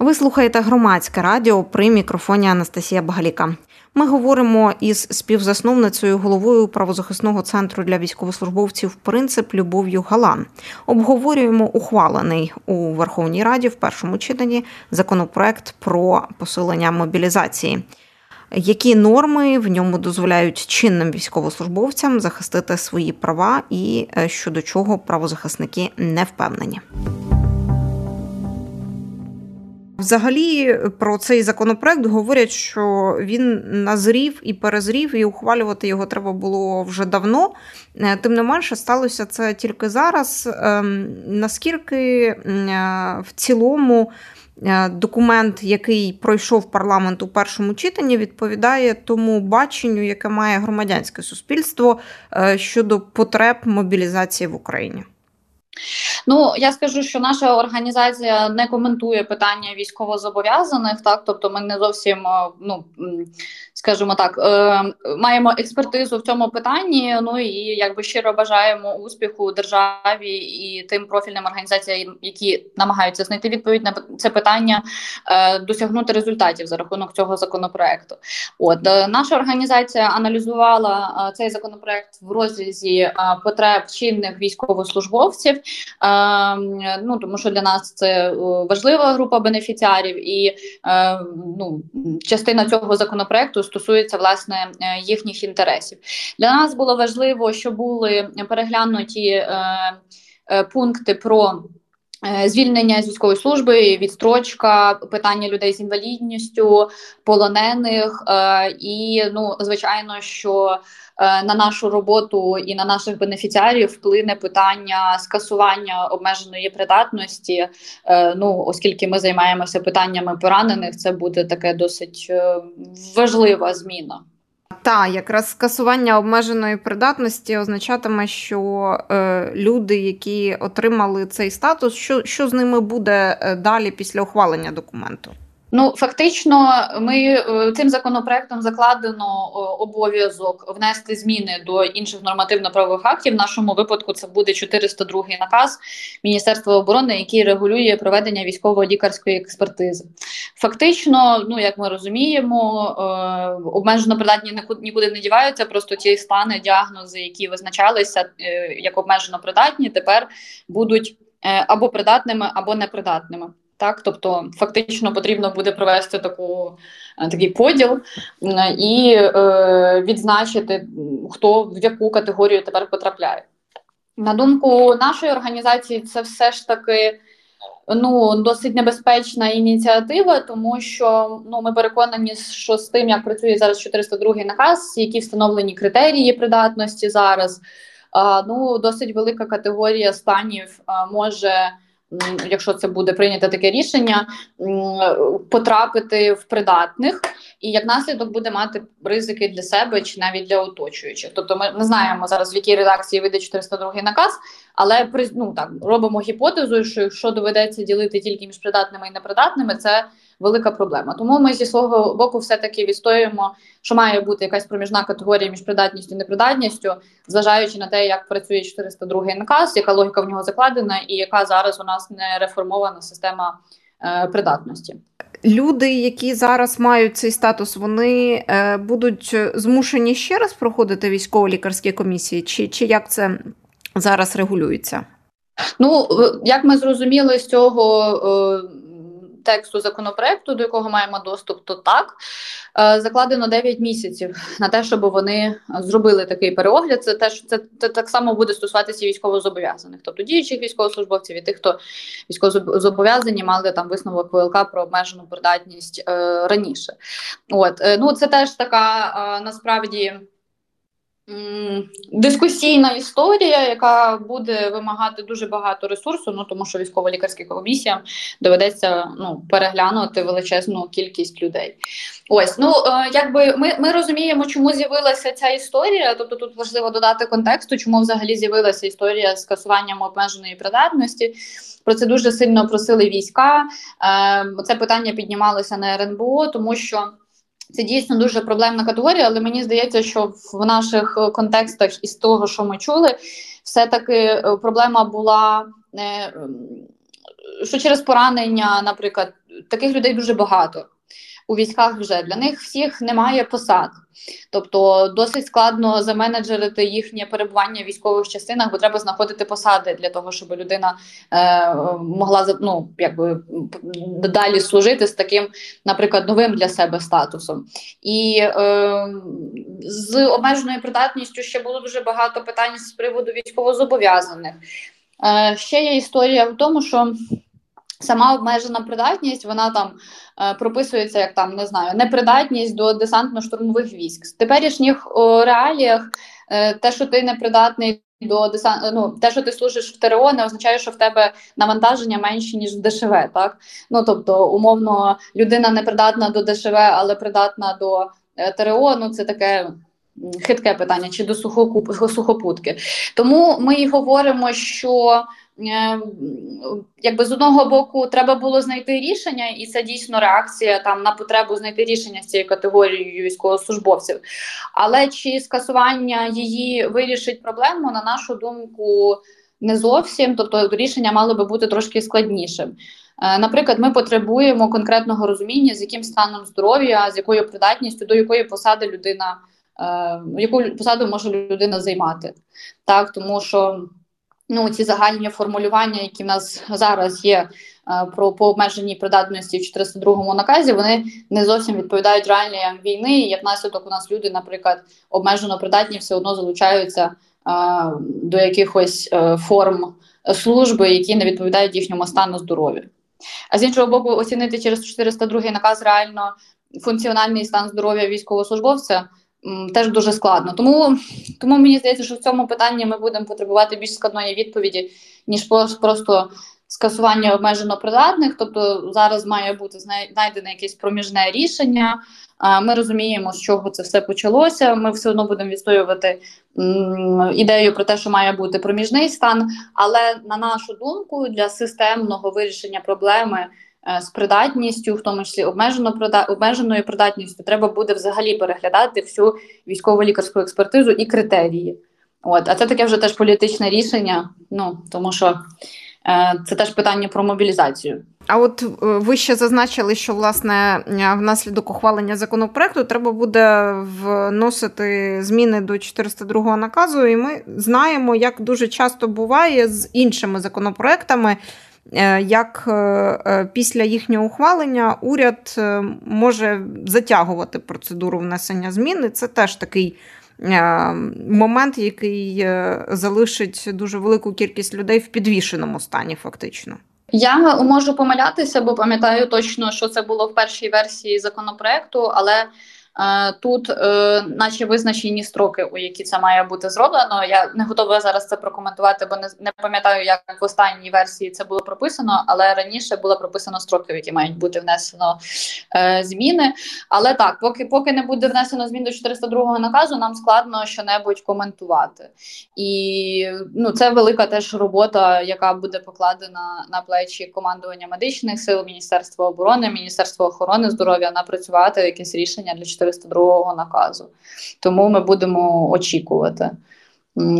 Ви слухаєте громадське радіо при мікрофоні Анастасія Багаліка. Ми говоримо із співзасновницею головою правозахисного центру для військовослужбовців Принцип Любов'ю Галан. Обговорюємо ухвалений у Верховній Раді в першому читанні законопроект про посилення мобілізації. Які норми в ньому дозволяють чинним військовослужбовцям захистити свої права, і е, щодо чого правозахисники не впевнені? Взагалі про цей законопроект говорять, що він назрів і перезрів, і ухвалювати його треба було вже давно. Е, тим не менше, сталося це тільки зараз. Ем, наскільки е, в цілому е, документ, який пройшов парламент у першому читанні, відповідає тому баченню, яке має громадянське суспільство щодо потреб мобілізації в Україні? Ну я скажу, що наша організація не коментує питання військовозобов'язаних, так? Тобто ми не зовсім е, ну скажімо так, е, маємо експертизу в цьому питанні. Ну і якби щиро бажаємо успіху державі і тим профільним організаціям, які намагаються знайти відповідь на це питання, е, досягнути результатів за рахунок цього законопроекту. От е, наша організація аналізувала е, цей законопроект в розрізі е, потреб чинних військовослужбовців. Е, ну тому що для нас це е, важлива група бенефіціарів, і е, ну частина цього законопроекту стосується власне е, їхніх інтересів. Для нас було важливо, що були переглянуті е, е, пункти про. Звільнення з військової служби, відстрочка, питання людей з інвалідністю, полонених і ну звичайно, що на нашу роботу і на наших бенефіціарів вплине питання скасування обмеженої придатності. Ну оскільки ми займаємося питаннями поранених, це буде таке досить важлива зміна. Та якраз скасування обмеженої придатності означатиме, що е, люди, які отримали цей статус, що, що з ними буде е, далі після ухвалення документу? Ну фактично, ми е, цим законопроектом закладено обов'язок внести зміни до інших нормативно-правових актів. В нашому випадку це буде 402 наказ Міністерства оборони, який регулює проведення військово-лікарської експертизи. Фактично, ну як ми розуміємо, е, обмежено придатні нікуди не діваються. Просто ті стани, діагнози, які визначалися е, як обмежено придатні, тепер будуть або придатними, або непридатними. Так, тобто фактично потрібно буде провести таку е, такий поділ і е, відзначити, хто в яку категорію тепер потрапляє. На думку нашої організації, це все ж таки ну досить небезпечна ініціатива, тому що ну ми переконані, що з тим, як працює зараз 402 наказ, які встановлені критерії придатності зараз. А, ну досить велика категорія станів а, може якщо це буде прийнято таке рішення, потрапити в придатних, і як наслідок буде мати ризики для себе чи навіть для оточуючих. Тобто, ми не знаємо зараз, в якій редакції вийде 402 наказ, але ну, так, робимо гіпотезу, що якщо доведеться ділити тільки між придатними і непридатними, це велика проблема. Тому ми зі свого боку все-таки відстоюємо, що має бути якась проміжна категорія між придатністю і непридатністю, зважаючи на те, як працює 402 наказ, яка логіка в нього закладена, і яка зараз у нас не реформована система е, придатності. Люди, які зараз мають цей статус, вони е, будуть змушені ще раз проходити військово-лікарські комісії, чи, чи як це зараз регулюється? Ну як ми зрозуміли з цього. Тексту законопроекту, до якого маємо доступ, то так е, закладено 9 місяців на те, щоб вони зробили такий переогляд. Це теж це, це так само буде стосуватися військовозобов'язаних, тобто діючих військовослужбовців і тих, хто військовозобов'язані, мали там висновок ВЛК про обмежену придатність е, раніше. От е, ну це теж така е, насправді. Дискусійна історія, яка буде вимагати дуже багато ресурсу, ну тому що військово-лікарським комісіям доведеться ну переглянути величезну кількість людей. Ось ну е, якби ми ми розуміємо, чому з'явилася ця історія. Тобто тут важливо додати контексту, чому взагалі з'явилася історія з касуванням обмеженої придатності. Про це дуже сильно просили війська. Е, це питання піднімалося на РНБО, тому що. Це дійсно дуже проблемна категорія, але мені здається, що в наших контекстах із того, що ми чули, все-таки е, проблема була не що через поранення, наприклад, таких людей дуже багато у військах вже для них всіх немає посад, тобто досить складно заменеджерити їхнє перебування в військових частинах, бо треба знаходити посади для того, щоб людина е, могла ну, якби далі служити з таким, наприклад, новим для себе статусом. І е, з обмеженою придатністю ще було дуже багато питань з приводу військовозобов'язаних. Е, Ще є історія в тому, що Сама обмежена придатність, вона там е, прописується як там не знаю, непридатність до десантно-штурмових військ. В теперішніх о, реаліях е, те, що ти непридатний до десант, ну те, що ти служиш в ТРО, не означає, що в тебе навантаження менші ніж в ДШВ. Так ну тобто, умовно, людина непридатна до ДШВ, але придатна до е, ТРО. Ну це таке. Хитке питання чи до сухопутки. Тому ми і говоримо, що Е, якби з одного боку треба було знайти рішення, і це дійсно реакція там на потребу знайти рішення з цією категорією військовослужбовців. Але чи скасування її вирішить проблему, на нашу думку, не зовсім, тобто рішення мало би бути трошки складнішим. Е, наприклад, ми потребуємо конкретного розуміння, з яким станом здоров'я, з якою придатністю, до якої посади людина, яку посаду може людина займати, так тому що ну ці загальні формулювання, які в нас зараз є е, про по обмеженій придатності в 402 наказі, вони не зовсім відповідають реальніям війни. І як наслідок у нас люди, наприклад, обмежено придатні, все одно залучаються е, до якихось е, форм служби, які не відповідають їхньому стану здоров'я. А з іншого боку, оцінити через 402 наказ реально функціональний стан здоров'я військовослужбовця теж дуже складно. Тому тому мені здається, що в цьому питанні ми будемо потребувати більш складної відповіді, ніж просто скасування обмежено придатних. Тобто зараз має бути знайдене якесь проміжне рішення. Ми розуміємо, з чого це все почалося. Ми все одно будемо відстоювати ідею про те, що має бути проміжний стан. Але на нашу думку, для системного вирішення проблеми. Е, з придатністю, в тому числі обмежено обмеженою придатністю, треба буде взагалі переглядати всю військово-лікарську експертизу і критерії. От, а це таке вже теж політичне рішення. Ну тому що е, це теж питання про мобілізацію. А от е, ви ще зазначили, що власне е, внаслідок ухвалення законопроекту треба буде вносити зміни до 402 наказу, і ми знаємо, як дуже часто буває з іншими законопроектами. Е, як е, е, після їхнього ухвалення уряд може затягувати процедуру внесення змін. І Це теж такий момент, який залишить дуже велику кількість людей в підвішеному стані, фактично. Я можу помилятися, бо пам'ятаю точно, що це було в першій версії законопроекту, але тут, е, наче визначені строки, у які це має бути зроблено. Я не готова зараз це прокоментувати, бо не пам'ятаю, як в останній версії це було прописано, але раніше було прописано строки, в які мають бути внесено е, зміни. Але так, поки поки не буде внесено змін до 402 наказу, нам складно щонебудь коментувати. І ну, це велика теж робота, яка буде покладена на плечі командування медичних сил, Міністерства оборони, Міністерства охорони здоров'я напрацювати якесь рішення для 402 наказу. Тому ми будемо очікувати.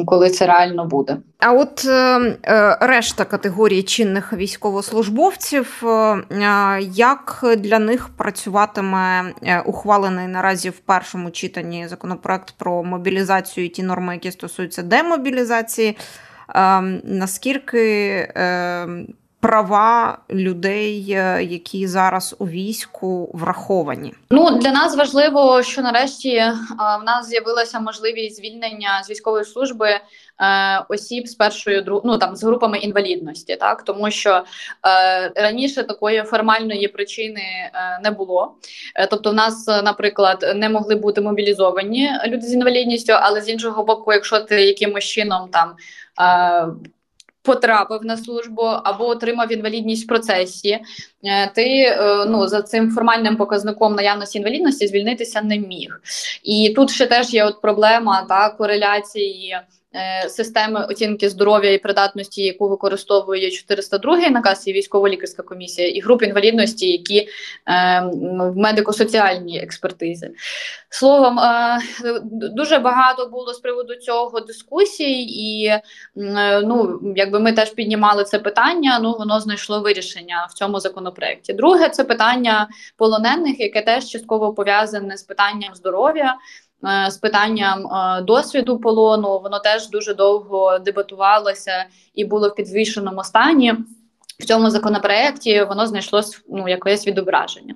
Коли це реально буде, а от е, е решта категорії чинних військовослужбовців, е, як для них працюватиме е, ухвалений наразі в першому читанні законопроект про мобілізацію і ті норми, які стосуються демобілізації, е, наскільки е, права людей, е, які зараз у війську враховані? Ну для нас важливо, що нарешті е, в нас з'явилася можливість звільнення з військової служби е, осіб з першою ну там з групами інвалідності, так тому що е, раніше такої формальної причини е, не було. Е, тобто, в нас, наприклад, не могли бути мобілізовані люди з інвалідністю, але з іншого боку, якщо ти якимось чином там потрапив на службу або отримав інвалідність в процесі, е, ти е, ну за цим формальним показником наявності інвалідності звільнитися не міг. І тут ще теж є от проблема та кореляції системи оцінки здоров'я і придатності, яку використовує 402 наказ і військово-лікарська комісія, і груп інвалідності, які е, в медико-соціальній експертизі. Словом, е, дуже багато було з приводу цього дискусій, і е, ну, якби ми теж піднімали це питання, ну воно знайшло вирішення в цьому законопроекті. Друге, це питання полонених, яке теж частково пов'язане з питанням здоров'я. Е, з питанням е, досвіду полону. Воно теж дуже довго дебатувалося і було в підвішеному стані. В цьому законопроекті воно знайшло ну, якесь відображення.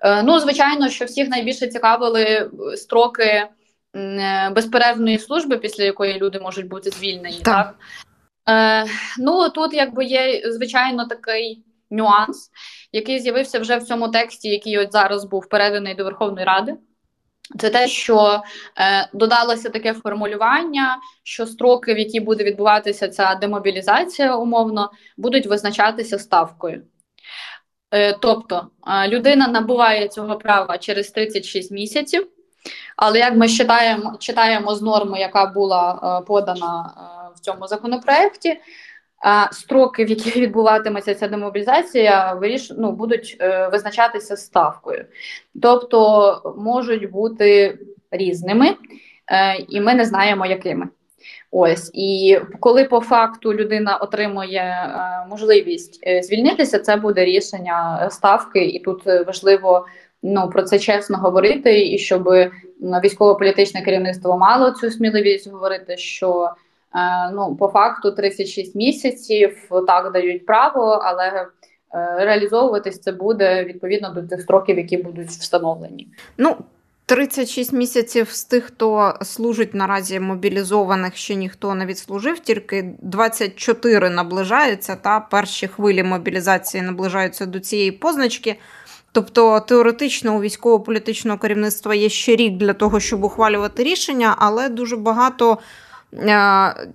Е, ну, звичайно, що всіх найбільше цікавили строки безперервної служби, після якої люди можуть бути звільнені. Так. так? Е, Ну тут якби є звичайно такий нюанс, який з'явився вже в цьому тексті, який от зараз був переданий до Верховної Ради. Це те, що е, додалося таке формулювання, що строки, в які буде відбуватися ця демобілізація, умовно, будуть визначатися ставкою. Е, Тобто е, людина набуває цього права через 36 місяців, але як ми читаємо, читаємо з норми, яка була е, подана е, в цьому законопроекті, строки, в яких відбуватиметься ця демобілізація, виріш... ну, будуть е, визначатися ставкою, тобто можуть бути різними, е, і ми не знаємо, якими. Ось і коли по факту людина отримує е, можливість е, звільнитися, це буде рішення ставки, і тут важливо ну про це чесно говорити, і щоб військово-політичне керівництво мало цю сміливість говорити, що ну, по факту 36 місяців так дають право, але е, реалізовуватись це буде відповідно до тих строків, які будуть встановлені. Ну 36 місяців з тих, хто служить наразі мобілізованих, ще ніхто не відслужив, тільки 24 наближаються. Та перші хвилі мобілізації наближаються до цієї позначки. Тобто теоретично у військово-політичного керівництва є ще рік для того, щоб ухвалювати рішення, але дуже багато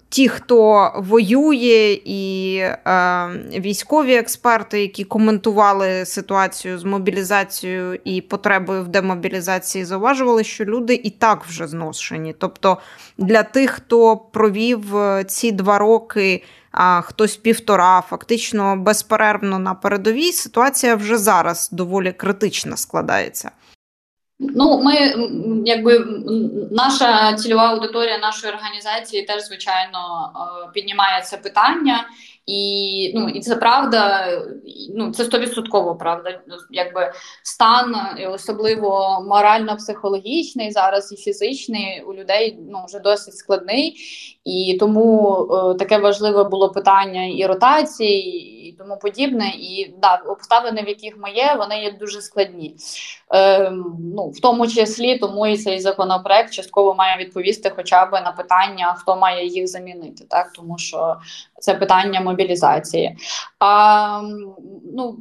ті, хто воює, і е, військові експерти, які коментували ситуацію з мобілізацією і потребою в демобілізації, зауважували, що люди і так вже зношені. Тобто для тих, хто провів е, ці два роки. А хтось півтора, фактично безперервно на передовій ситуація вже зараз доволі критична складається. Ну, ми якби наша цільова аудиторія нашої організації теж звичайно е, піднімає це питання, і ну і це правда. Ну це стовідсотково правда. Якби стан, особливо морально-психологічний зараз і фізичний у людей ну вже досить складний, і тому е, таке важливе було питання і ротації І тому подібне. І да, обставини, в яких ми є, вони є дуже складні. Е, ну, В тому числі тому і цей законопроект частково має відповісти хоча б на питання, хто має їх замінити, так тому що це питання мобілізації. А ну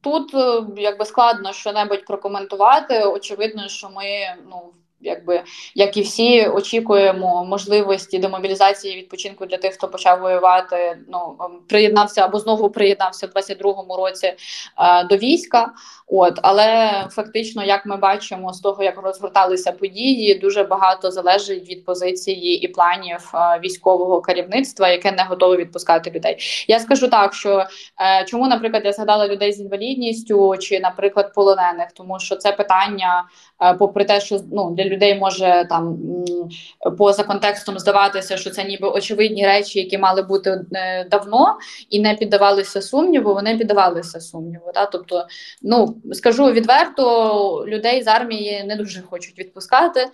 тут е, якби складно що-небудь прокоментувати. Очевидно, що ми ну якби як і всі очікуємо можливості демобілізації відпочинку для тих, хто почав воювати. Ну ем, приєднався або знову приєднався в 22-му році е, до війська. От але фактично, як ми бачимо, з того як розгорталися події, дуже багато залежить від позиції і планів е, військового керівництва, яке не готове відпускати людей. Я скажу так, що е, чому, наприклад, я згадала людей з інвалідністю чи, наприклад, полонених, тому що це питання, е, попри те, що ну для людей може там поза контекстом здаватися, що це ніби очевидні речі, які мали бути е, давно і не піддавалися сумніву. Вони піддавалися сумніву. Да? Тобто, ну скажу відверто, людей з армії не дуже хочуть відпускати.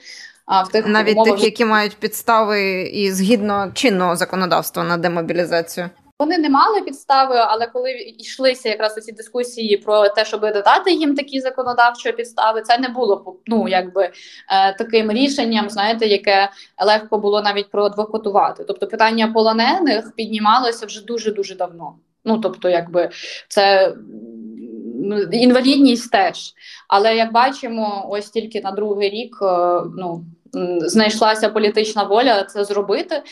А в тих навіть умовах... тих, які мають підстави і згідно чинного законодавства на демобілізацію. Вони не мали підстави, але коли йшлися якраз ці дискусії про те, щоб додати їм такі законодавчі підстави, це не було ну якби е, таким рішенням, знаєте, яке легко було навіть проадвокатувати. Тобто питання полонених піднімалося вже дуже дуже давно. Ну тобто, якби це інвалідність теж. Але як бачимо, ось тільки на другий рік е, ну знайшлася політична воля це зробити, е,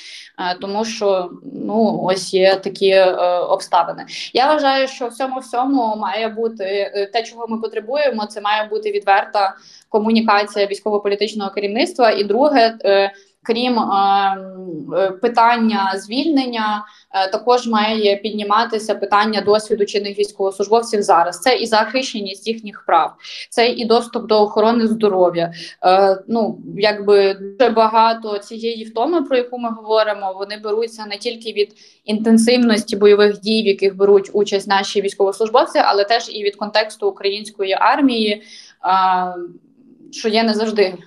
тому що ну ось є такі е, обставини. Я вважаю, що всьому всьому має бути е, те, чого ми потребуємо. Це має бути відверта комунікація військово-політичного керівництва. І друге, крім е, питання звільнення, е, також має підніматися питання досвіду чинних військовослужбовців зараз. Це і захищеність їхніх прав, це і доступ до охорони здоров'я. Е, ну якби дуже багато цієї втоми, про яку ми говоримо, вони беруться не тільки від інтенсивності бойових дій, в яких беруть участь наші військовослужбовці, але теж і від контексту української армії, що є не завжди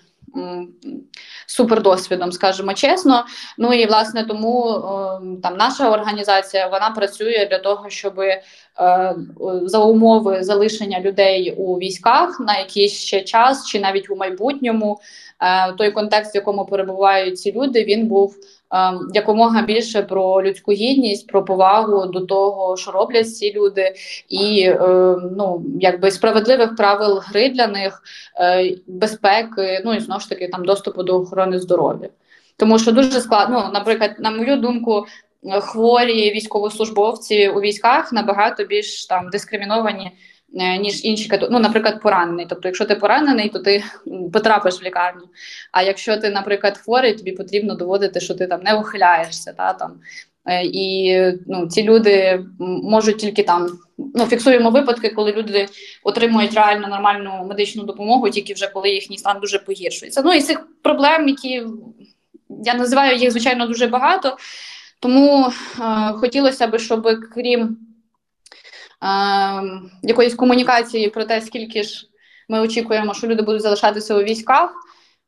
супердосвідом, скажімо чесно. Ну і власне тому там наша організація вона працює для того, щоб е, за умови залишення людей у військах на якийсь ще час, чи навіть у майбутньому е, той контекст, в якому перебувають ці люди, він був. Ем, якомога більше про людську гідність, про повагу до того, що роблять ці люди, і ем, ну якби справедливих правил гри для них, е, безпеки, ну і знову ж таки там доступу до охорони здоров'я. Тому що дуже складно, ну, наприклад, на мою думку, хворі військовослужбовці у військах набагато більш там дискриміновані. Е, ніж інші ну, наприклад, поранений. Тобто, якщо ти поранений, то ти потрапиш в лікарню. А якщо ти, наприклад, хворий, тобі потрібно доводити, що ти там не ухиляєшся. Та, там. Е, і ну, ці люди можуть тільки там ну, фіксуємо випадки, коли люди отримують реально нормальну медичну допомогу, тільки вже коли їхній стан дуже погіршується. Ну і цих проблем, які я називаю їх, звичайно, дуже багато. Тому е, хотілося б, щоб крім якоїсь комунікації про те, скільки ж ми очікуємо, що люди будуть залишатися у військах.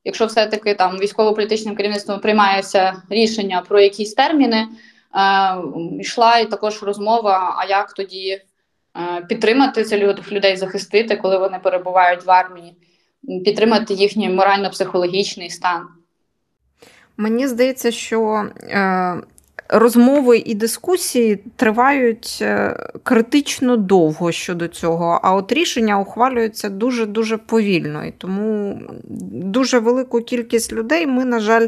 Якщо все-таки там військово-політичним керівництвом приймається рішення про якісь терміни, е, йшла і також розмова, а як тоді е, підтримати цих людей, захистити, коли вони перебувають в армії, підтримати їхній морально-психологічний стан. Мені здається, що е, розмови і дискусії тривають е, критично довго щодо цього, а от рішення ухвалюються дуже дуже повільно. І тому дуже велику кількість людей ми, на жаль,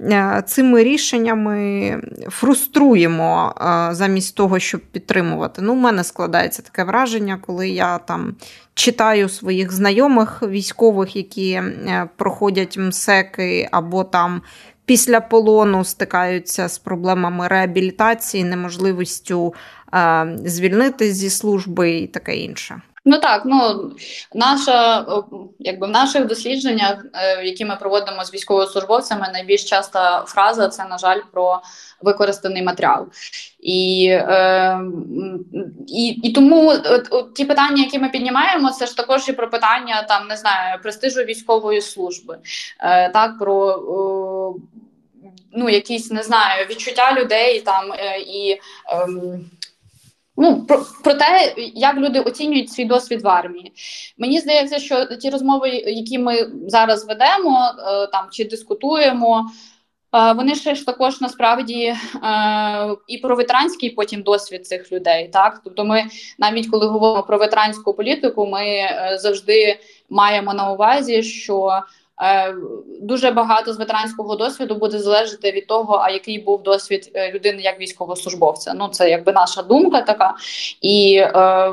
е, цими рішеннями фруструємо е, замість того, щоб підтримувати. Ну, У мене складається таке враження, коли я там читаю своїх знайомих військових, які проходять МСЕКи або там після полону стикаються з проблемами реабілітації, неможливістю е, звільнитись зі служби і таке інше. Ну так, ну наша якби в наших дослідженнях, е, які ми проводимо з військовослужбовцями, найбільш часта фраза це на жаль про використаний матеріал. І е, і, і тому от, от, ті питання, які ми піднімаємо, це ж також і про питання там не знаю престижу військової служби, е, так про е, ну якісь не знаю відчуття людей там е, і. Е, Ну, про про те, як люди оцінюють свій досвід в армії. Мені здається, що ті розмови, які ми зараз ведемо, е, там чи дискутуємо, е, вони ще ж також насправді е, і про ветеранський потім досвід цих людей. Так, тобто, ми навіть коли говоримо про ветеранську політику, ми завжди маємо на увазі, що дуже багато з ветеранського досвіду буде залежати від того, а який був досвід е, людини як військовослужбовця. Ну це якби наша думка така, і е,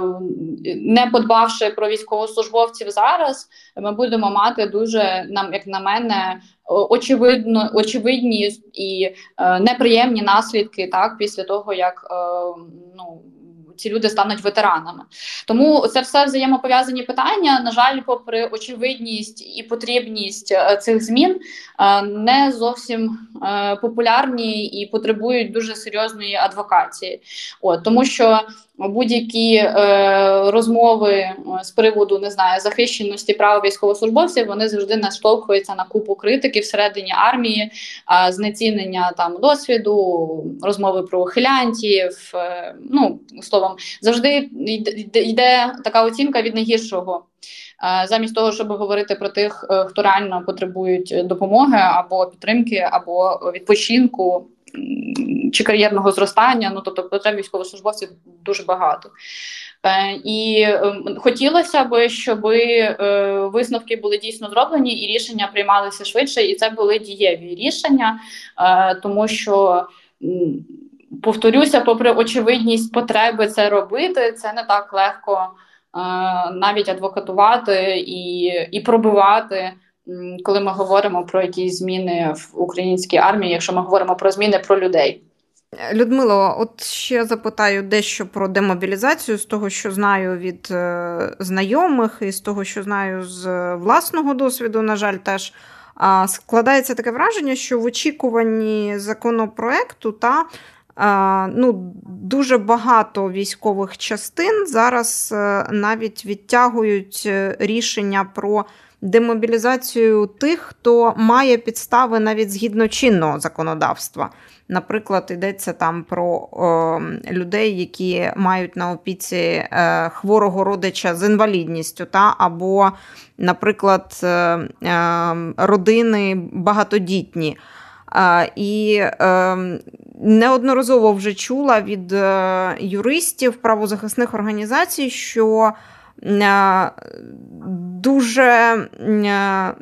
не подбавши про військовослужбовців зараз, ми будемо мати дуже нам, як на мене, очевидно, очевидні і е, неприємні наслідки так після того, як е, ну ці люди стануть ветеранами. Тому це все взаємопов'язані питання. На жаль, попри очевидність і потрібність е, цих змін, е, не зовсім е, популярні і потребують дуже серйозної адвокації. От тому що будь-які розмови з приводу не знаю захищеності прав військовослужбовців вони завжди наштовхуються на купу критики всередині армії, знецінення там досвіду, розмови про ухилянтів. Е, ну словом, завжди йде, така оцінка від найгіршого. Е, замість того, щоб говорити про тих, е, хто реально потребують допомоги або підтримки, або відпочинку чи кар'єрного зростання. Ну тобто потреб військовослужбовців дуже багато. Е, і е, хотілося б, щоб висновки були дійсно зроблені, і рішення приймалися швидше, і це були дієві рішення, тому що. Повторюся, попри очевидність потреби це робити, це не так легко е, навіть адвокатувати і і пробивати коли ми говоримо про якісь зміни в українській армії, якщо ми говоримо про зміни про людей. Людмило, от ще запитаю дещо про демобілізацію з того, що знаю від е, знайомих, і з того, що знаю з власного досвіду, на жаль, теж е, складається таке враження, що в очікуванні законопроекту та е, ну, дуже багато військових частин зараз е, навіть відтягують е, рішення про демобілізацію тих, хто має підстави навіть згідно чинного законодавства. Наприклад, йдеться там про о, людей, які мають на опіці е, хворого родича з інвалідністю, та або, наприклад, е, е, родини багатодітні. І ем, неодноразово вже чула від е, юристів правозахисних організацій, що е, дуже е,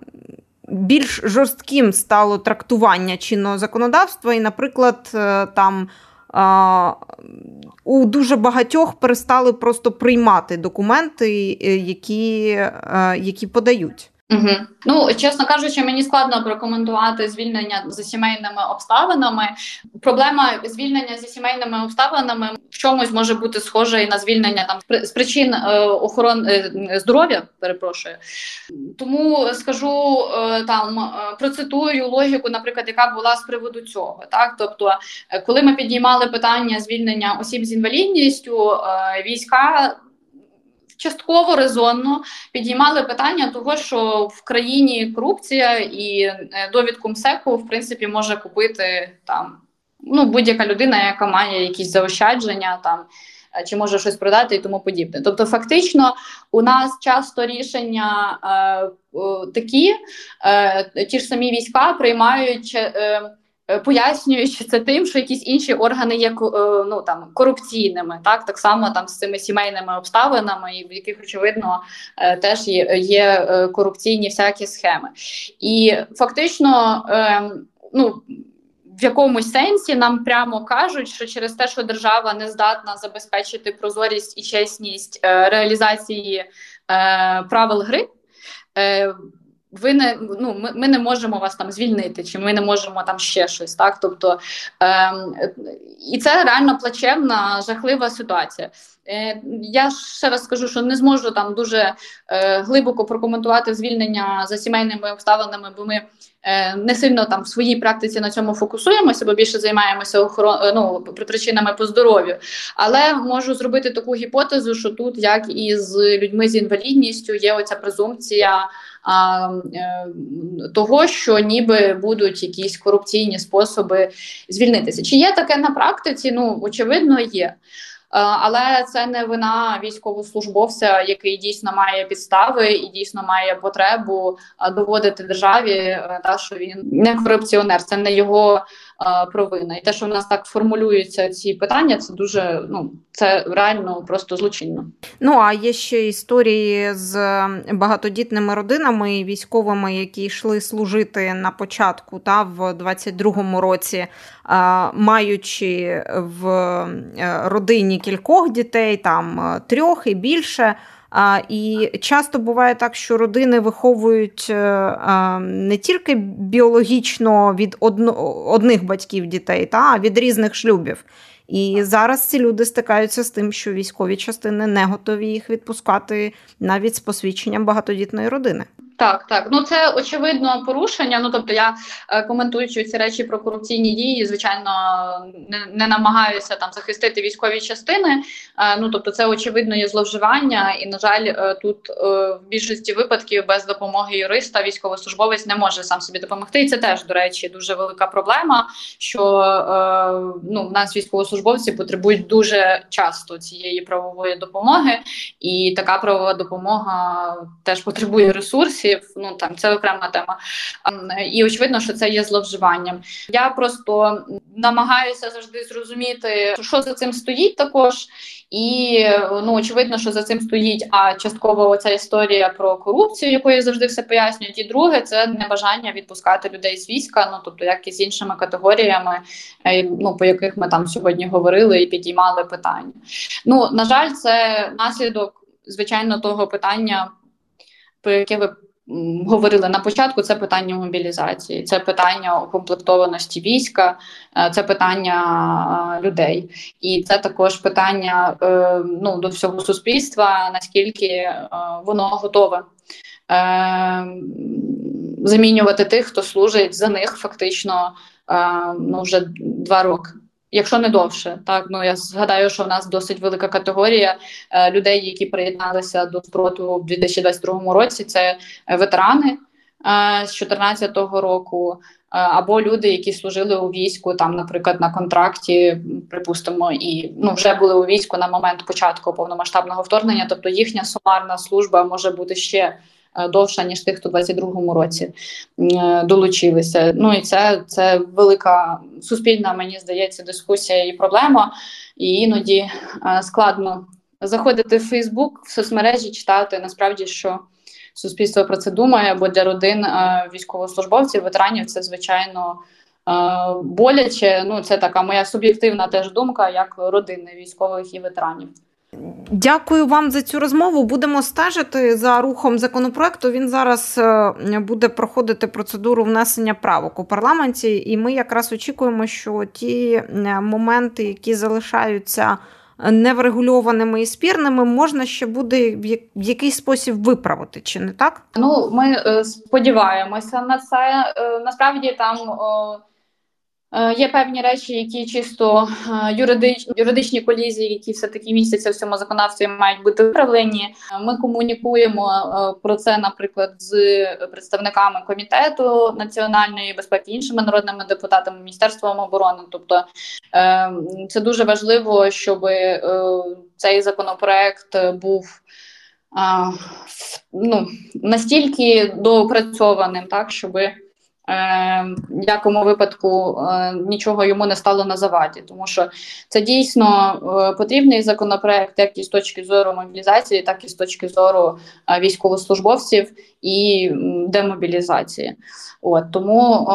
більш жорстким стало трактування чинного законодавства, і, наприклад, там. У дуже багатьох перестали просто приймати документи, які, які подають. Угу. Ну, чесно кажучи, мені складно прокоментувати звільнення за сімейними обставинами. Проблема звільнення за сімейними обставинами в чомусь може бути схожа і на звільнення там з причин е, охорони е, здоров'я. Перепрошую, тому скажу е, там е, процитую логіку, наприклад, яка була з приводу цього. Так, тобто, е, коли ми підіймали питання звільнення осіб з інвалідністю, е, війська частково резонно підіймали питання того, що в країні корупція і е, довідку МСЕКу в принципі може купити там ну будь-яка людина, яка має якісь заощадження там. Е, чи може щось продати і тому подібне. Тобто, фактично, у нас часто рішення е, такі, е, ті ж самі війська приймають е, Е, пояснюючи це тим, що якісь інші органи є е, ну там корупційними, так так само там з цими сімейними обставинами, і в яких очевидно е, теж є, є корупційні всякі схеми, і фактично, ну. В якомусь сенсі нам прямо кажуть, що через те, що держава не здатна забезпечити прозорість і чесність е, реалізації е, правил гри, е, ви не ну ми, ми не можемо вас там звільнити, чи ми не можемо там ще щось. Так, тобто ем, і це реально плачевна, жахлива ситуація. Е, Я ще раз скажу, що не зможу там дуже е, глибоко прокоментувати звільнення за сімейними обставинами, бо ми е, не сильно там в своїй практиці на цьому фокусуємося, бо більше займаємося охорон... Ну, причинами по здоров'ю. Але можу зробити таку гіпотезу, що тут, як і з людьми з інвалідністю, є оця презумпція а, е, того, що ніби будуть якісь корупційні способи звільнитися. Чи є таке на практиці? Ну очевидно, є. Е, але це не вина військовослужбовця, який дійсно має підстави і дійсно має потребу доводити державі, е, та що він не корупціонер, це не його провина. І те, що в нас так формулюються ці питання, це дуже ну це реально просто злочинно. Ну а є ще історії з багатодітними родинами і військовими, які йшли служити на початку та в 22-му році, маючи в родині кількох дітей, там трьох і більше. І часто буває так, що родини виховують е, не тільки біологічно від одних батьків дітей, та, а від різних шлюбів. І зараз ці люди стикаються з тим, що військові частини не готові їх відпускати навіть з посвідченням багатодітної родини. Так, так, ну це очевидно порушення. Ну тобто, я е, коментуючи ці речі про корупційні дії, звичайно, не не намагаюся там захистити військові частини. Е, ну тобто, це очевидно є зловживання, і на жаль, е, тут в більшості випадків без допомоги юриста військовослужбовець не може сам собі допомогти. І це теж до речі дуже велика проблема. Що ну в нас військовослужбовці потребують дуже часто цієї правової допомоги, і така правова допомога теж потребує ресурсів ресурсів. Ну там це окрема тема. І очевидно, що це є зловживанням. Я просто намагаюся завжди зрозуміти, що за цим стоїть також. І ну очевидно, що за цим стоїть а частково оця історія про корупцію, якою завжди все пояснюють. І друге, це небажання відпускати людей з війська. Ну тобто, як і з іншими категоріями, е, ну по яких ми там сьогодні говорили і підіймали питання. Ну на жаль, це наслідок звичайно того питання, про яке ви говорили на початку, це питання мобілізації, це питання укомплектованості війська, е, це питання людей, і це також питання е, ну, до всього суспільства, наскільки е, воно готове замінювати тих, хто служить за них фактично ну, вже два роки якщо не довше. Так ну я згадаю, що в нас досить велика категорія е, людей, які приєдналися до спротиву в 2022 році. Це ветерани е, з 2014 року. Е, або люди, які служили у війську, там, наприклад, на контракті, припустимо, і ну вже були у війську на момент початку повномасштабного вторгнення, тобто їхня сумарна служба може бути ще Е, довша ніж тих, хто в 22-му році е, долучилися. Ну і це це велика суспільна, мені здається, дискусія і проблема. І іноді е, складно заходити в Фейсбук, в соцмережі, читати насправді, що суспільство про це думає, бо для родин військовослужбовців, ветеранів це звичайно. Боляче, ну це така моя суб'єктивна теж думка, як родини військових і ветеранів. Дякую вам за цю розмову. Будемо стежити за рухом законопроекту. Він зараз е, буде проходити процедуру внесення правок у парламенті, і ми якраз очікуємо, що ті е, моменти, які залишаються неврегульованими і спірними, можна ще буде в якийсь спосіб виправити, чи не так? Ну ми е, сподіваємося на це. Насправді там. Е, є певні речі, які чисто е, юридич, юридичні колізії, які все таки містяться в цьому законодавстві, мають бути виправлені. Ми комунікуємо е, про це, наприклад, з представниками комітету національної безпеки, іншими народними депутатами, міністерством оборони. Тобто це дуже важливо, щоб цей законопроект був. Ну настільки доопрацьованим, так щоби Е, якому випадку е, нічого йому не стало на заваді, тому що це дійсно е, потрібний законопроект, як і з точки зору мобілізації, так і з точки зору військовослужбовців і демобілізації. От тому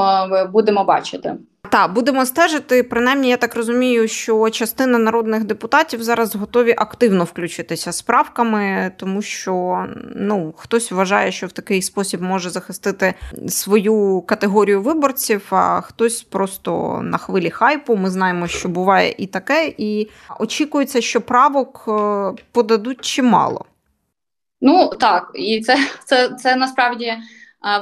будемо бачити. Так, будемо стежити. Принаймні, я так розумію, що частина народних депутатів зараз готові активно включитися з правками, тому що ну хтось вважає, що в такий спосіб може захистити свою категорію виборців, а хтось просто на хвилі хайпу. Ми знаємо, що буває і таке, і очікується, що правок е, подадуть чимало. Ну так, і це, це, це насправді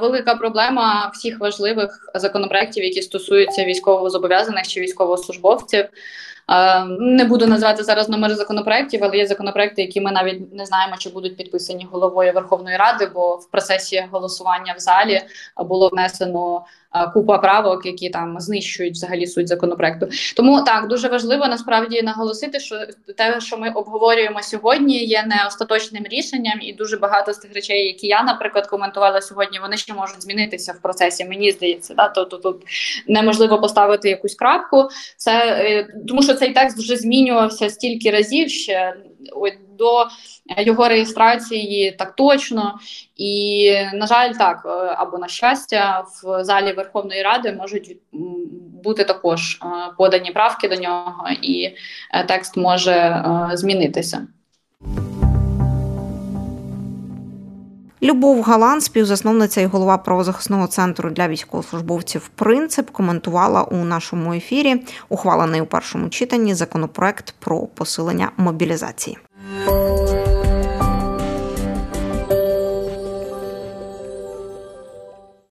велика проблема всіх важливих законопроєктів, які стосуються військовозобов'язаних чи військовослужбовців. Не буду назвати зараз номери законопроєктів, але є законопроекти, які ми навіть не знаємо, чи будуть підписані головою Верховної Ради, бо в процесі голосування в залі було внесено купа правок, які там знищують взагалі суть законопроекту. Тому так дуже важливо насправді наголосити, що те, що ми обговорюємо сьогодні, є не остаточним рішенням, і дуже багато з тих речей, які я, наприклад, коментувала сьогодні, вони ще можуть змінитися в процесі. Мені здається, да то тут неможливо поставити якусь крапку. Це е, тому, що цей текст вже змінювався стільки разів ще до його реєстрації так точно. І, на жаль, так е, або на щастя, в залі Верховної Ради можуть бути також е, подані правки до нього, і е, текст може змінитися. Любов Галан, співзасновниця і голова правозахисного центру для військовослужбовців, принцип коментувала у нашому ефірі ухвалений у першому читанні законопроект про посилення мобілізації. 오